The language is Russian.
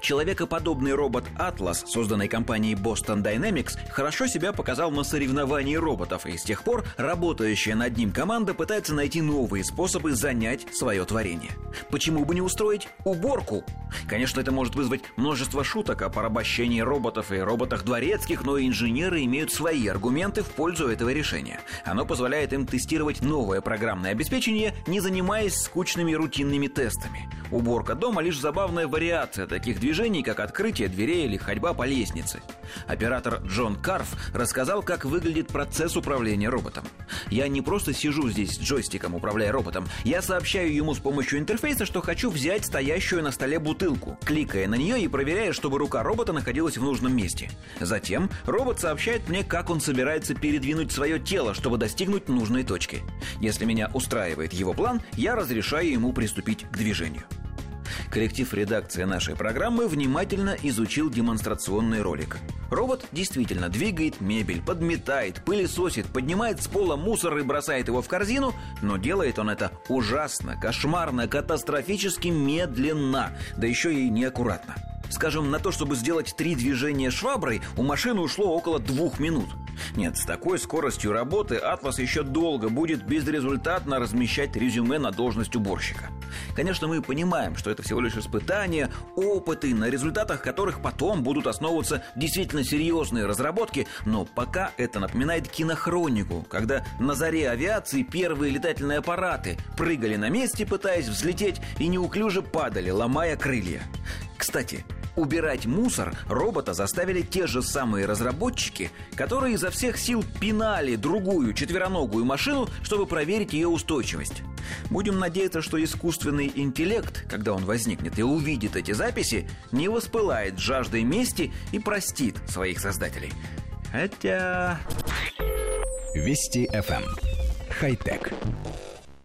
Человекоподобный робот Atlas, созданный компанией Boston Dynamics, хорошо себя показал на соревновании роботов, и с тех пор работающая над ним команда пытается найти новые способы занять свое творение. Почему бы не устроить уборку? Конечно, это может вызвать множество шуток о порабощении роботов и роботах дворецких, но инженеры имеют свои аргументы в пользу этого решения. Оно позволяет им тестировать новое программное обеспечение, не занимаясь скучными рутинными тестами. Уборка дома лишь забавная вариация таких движений, как открытие дверей или ходьба по лестнице. Оператор Джон Карф рассказал, как выглядит процесс управления роботом. Я не просто сижу здесь с джойстиком, управляя роботом. Я сообщаю ему с помощью интерфейса, что хочу взять стоящую на столе бутылку, кликая на нее и проверяя, чтобы рука робота находилась в нужном месте. Затем робот сообщает мне, как он собирается передвинуть свое тело, чтобы достигнуть нужной точки. Если меня устраивает его план, я разрешаю ему приступить к движению. Коллектив редакции нашей программы внимательно изучил демонстрационный ролик. Робот действительно двигает мебель, подметает, пылесосит, поднимает с пола мусор и бросает его в корзину, но делает он это ужасно, кошмарно, катастрофически медленно, да еще и неаккуратно. Скажем, на то, чтобы сделать три движения шваброй, у машины ушло около двух минут. Нет, с такой скоростью работы Атлас еще долго будет безрезультатно размещать резюме на должность уборщика. Конечно, мы понимаем, что это всего лишь испытания, опыты, на результатах которых потом будут основываться действительно серьезные разработки, но пока это напоминает кинохронику, когда на заре авиации первые летательные аппараты прыгали на месте, пытаясь взлететь, и неуклюже падали, ломая крылья. Кстати, Убирать мусор робота заставили те же самые разработчики, которые изо всех сил пинали другую четвероногую машину, чтобы проверить ее устойчивость. Будем надеяться, что искусственный интеллект, когда он возникнет и увидит эти записи, не воспылает жаждой мести и простит своих создателей. Хотя... Вести FM. Эм. Хай-тек.